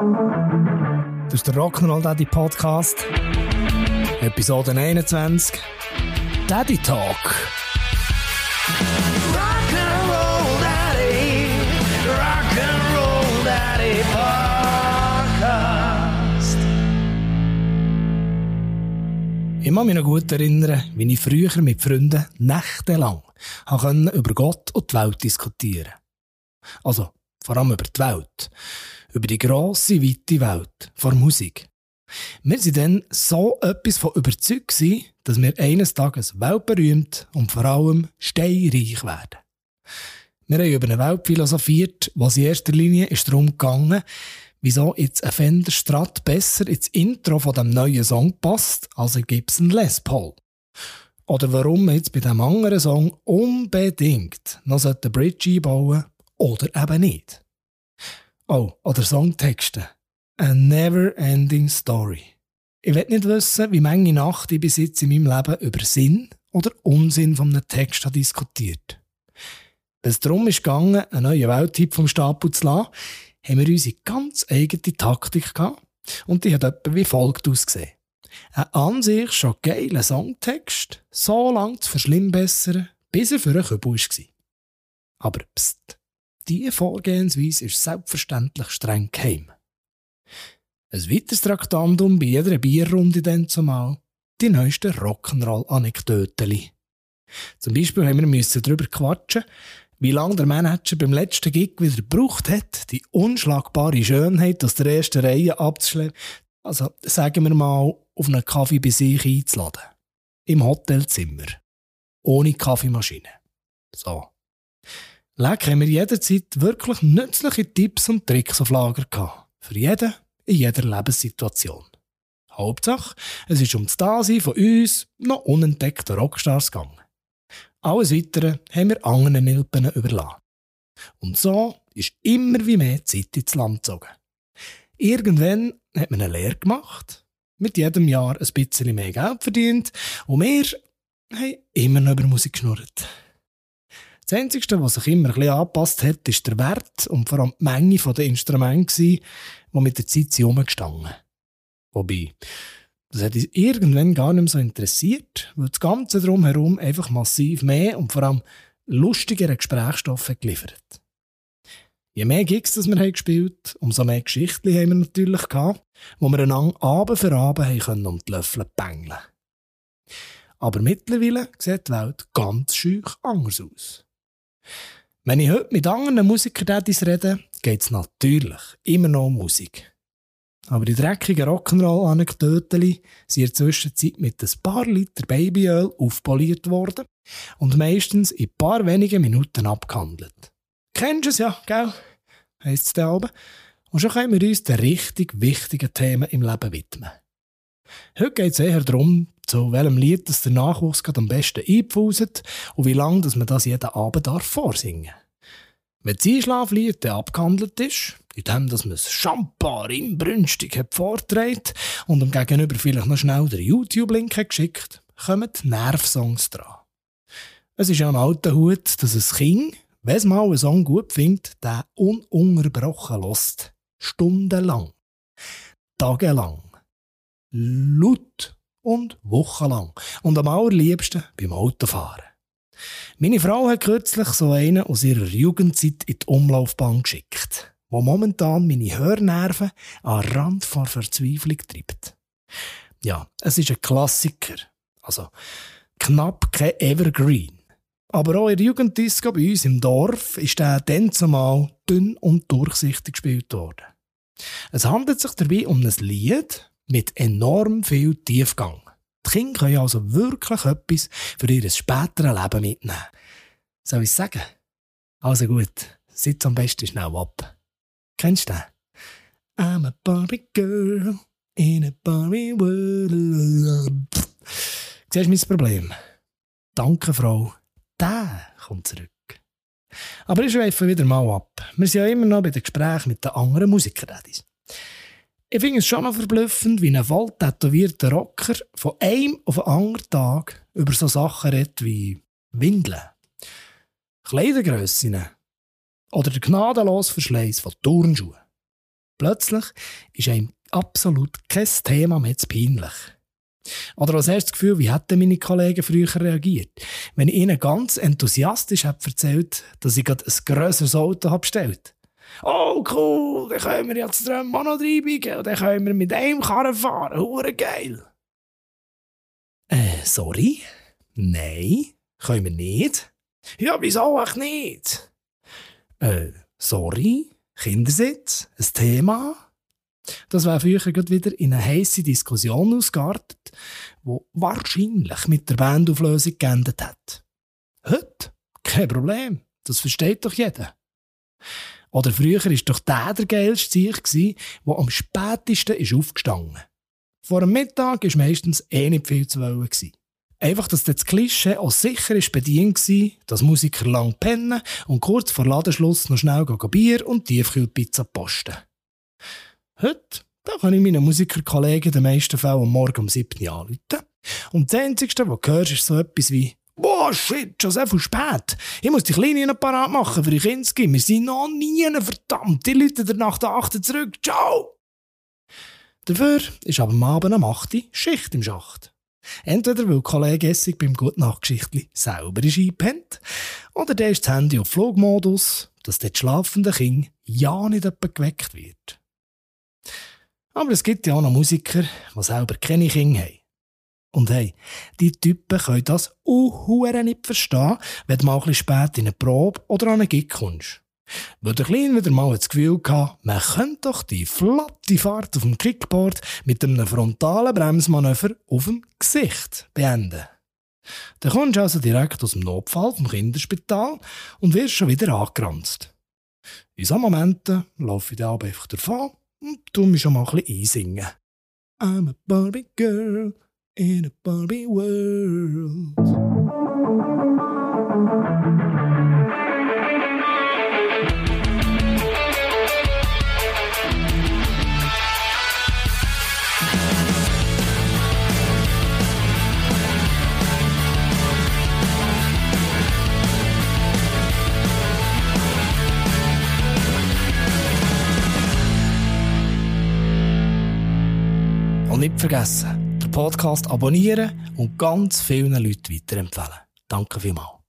Das ist der Rock'n'Roll Daddy Podcast. Episode 21. Daddy Talk. Rock'n'Roll Daddy, Rock'n'Roll Daddy Podcast. Ich kann mich noch gut erinnern, wie ich früher mit Freunden nächtelang konnte über Gott und die Welt diskutieren. Also, vor allem über die Welt. Über die grosse, weite Welt vor Musik. Wir waren dann so etwas von überzeugt, gewesen, dass wir eines Tages weltberühmt und vor allem steinreich werden. Wir haben über eine Welt philosophiert, was in erster Linie ist darum gegangen, wieso jetzt ein Fender Strat besser ins Intro von dem neuen Song passt als ein Gibson Les Paul. Oder warum man jetzt bei dem anderen Song unbedingt noch eine Bridge einbauen oder eben nicht. Oh, oder Songtexte. A never-ending story. Ich will nicht wissen, wie manche Nacht ich bis jetzt in meinem Leben über Sinn oder Unsinn von einem Text habe diskutiert. Wenn es darum ist gegangen, einen neuen Welttyp vom Stapel zu lassen, haben wir unsere ganz eigene Taktik gehabt und die hat etwa wie folgt ausgesehen. Ein an sich schon geiler Songtext so lange zu verschlimmbessern, bis er für einen Kübel war. Aber pst, diese Vorgehensweise ist selbstverständlich streng geheim. Ein weiteres Traktandum bei jeder Bierrunde dann zumal die neuesten Rock'n'Roll-Anekdoten. Zum Beispiel haben wir darüber quatschen, wie lange der Manager beim letzten Gig wieder gebraucht hat, die unschlagbare Schönheit aus der ersten Reihe abzuschleppen. Also, sagen wir mal, auf einen Kaffee bei sich einzuladen. Im Hotelzimmer. Ohne Kaffeemaschine. So. Leck haben wir jederzeit wirklich nützliche Tipps und Tricks auf Lager gehabt. Für jeden, in jeder Lebenssituation. Hauptsache, es ist um das Dasein von uns noch unentdeckten Rockstars gegangen. Alles Weitere haben wir anderen Nilpen überlassen. Und so ist immer wie mehr Zeit ins Land gezogen. Irgendwann hat man eine Lehre gemacht, mit jedem Jahr ein bisschen mehr Geld verdient und wir haben immer noch über Musik geschnurrt. Das Einzige, was sich immer ein bisschen angepasst hat, ist der Wert und vor allem die Menge der Instrumente, die mit der Zeit herumgestanden sind. Wobei, das hat uns irgendwann gar nicht mehr so interessiert, weil das Ganze drumherum einfach massiv mehr und vor allem lustigere Gesprächsstoffe geliefert hat. Je mehr Gigs das wir haben gespielt umso mehr Geschichten haben wir natürlich gehabt, wo wir einander Abend für Abend haben können um die Löffel bängeln. Aber mittlerweile sieht die Welt ganz schön anders aus. Wenn ich heute mit anderen Musikerdaddies rede, geht es natürlich immer noch um Musik. Aber die dreckigen Rock'n'Roll-Anekdoten sind in der Zwischenzeit mit ein paar Liter Babyöl aufpoliert worden und meistens in ein paar wenigen Minuten abgehandelt. Kennst du es ja, gell? Heisst es da oben. Und schon können wir uns den richtig wichtigen Themen im Leben widmen. Heute geht es eher darum, zu welchem Lied das der Nachwuchs am besten einpfuset und wie lange dass man das jeden Abend darf vorsingen Wenn das Einschlaflied dann abgehandelt ist, indem dass man es Champagner inbrünstig vorträgt und dem Gegenüber vielleicht noch schnell den YouTube-Link geschickt, kommen die Nervsongs dran. Es ist ja ein alter Hut, dass ein Kind, wenn es mal einen Song gut findet, den ununterbrochen lässt. Stundenlang. Tagelang. Laut und wochenlang. Und am allerliebsten beim Autofahren. Meine Frau hat kürzlich so einen aus ihrer Jugendzeit in die Umlaufbahn geschickt, wo momentan meine Hörnerven an Rand vor Verzweiflung treibt. Ja, es ist ein Klassiker. Also knapp kein Evergreen. Aber auch in der Jugenddisco bei uns im Dorf ist der dann zumal dünn und durchsichtig gespielt worden. Es handelt sich dabei um ein Lied mit enorm viel Tiefgang. Die Kinder können also wirklich etwas für ihr späteres Leben mitnehmen. Soll ich sagen? Also gut, sitz am besten schnell ab. Kennst du den? I'm a Barbie girl in a Barbie world. Siehst du mein Problem? Danke, Frau. Der kommt zurück. Aber ich schweife wieder mal ab. Wir sind ja immer noch bei den Gesprächen mit den anderen Musikern. Ich finde es schon noch verblüffend, wie ein voll tätowierter Rocker von einem auf den anderen Tag über so Sachen redet wie Windeln, Kleidergrössen oder der gnadenlose Verschleiß von Turnschuhen. Plötzlich ist einem absolut kein Thema mehr zu peinlich. Oder als erstes Gefühl, wie hätten meine Kollegen früher reagiert, wenn ich ihnen ganz enthusiastisch habe erzählt, dass ich gerade ein grösseres Auto habe bestellt. Oh cool, dann können wir auch noch reinbiegen und dann können wir mit einem Karren fahren. Hure geil. Äh, sorry? Nein, können wir nicht. Ja, wieso auch nicht? Äh, sorry? Kindersitz? Ein Thema? Das wäre früher wieder in eine heisse Diskussion ausgeartet, die wahrscheinlich mit der Bandauflösung geendet hat. Heute? Kein Problem. Das versteht doch jeder. Oder früher war doch der der geilste Sieg, der am spätesten ist aufgestanden Vor dem Mittag war meistens eh nicht viel zu wollen. Einfach, dass das Klischee auch sicher ist bedient war, dass Musiker lang pennen und kurz vor Ladenschluss noch schnell Bier und Tiefkühlpizza posten. Heute da kann ich meinen Musikerkollegen den meisten Fällen am Morgen um 7 Uhr anrufen. Und das Einzige, was du hörst, ist so etwas wie Boah, shit, schon so viel spät. Ich muss die Kleinen parat machen für die Kinski. Wir sind noch nie, verdammt. Die Leute der nach der 8 zurück. Ciao! Dafür ist aber am Abend um 8 Uhr Schicht im Schacht. Entweder weil Kollege Essig beim Gutnachtgeschichtli selber ist oder der ist das Handy auf Flugmodus, dass das schlafende Kind ja nicht etwa geweckt wird. Aber es gibt ja auch noch Musiker, die selber keine Kinder haben. Und hey, die Typen können das auch nicht verstehen, wenn du mal ein bisschen spät in eine Probe oder an einen Gig kommst. Weil der Klein wieder mal das Gefühl hatte, man könnte doch die flotte Fahrt auf dem Kickboard mit einem frontalen Bremsmanöver auf dem Gesicht beenden. Dann kommst du also direkt aus dem Notfall vom Kinderspital und wirst schon wieder angeranzt. In solchen Momenten laufe ich dann einfach davon und tu mich schon mal ein bisschen einsingen. I'm a Barbie girl in a Barbie world. Und nicht vergessen, Podcast abonnieren und ganz vielen Leuten weiterempfehlen. Danke vielmals.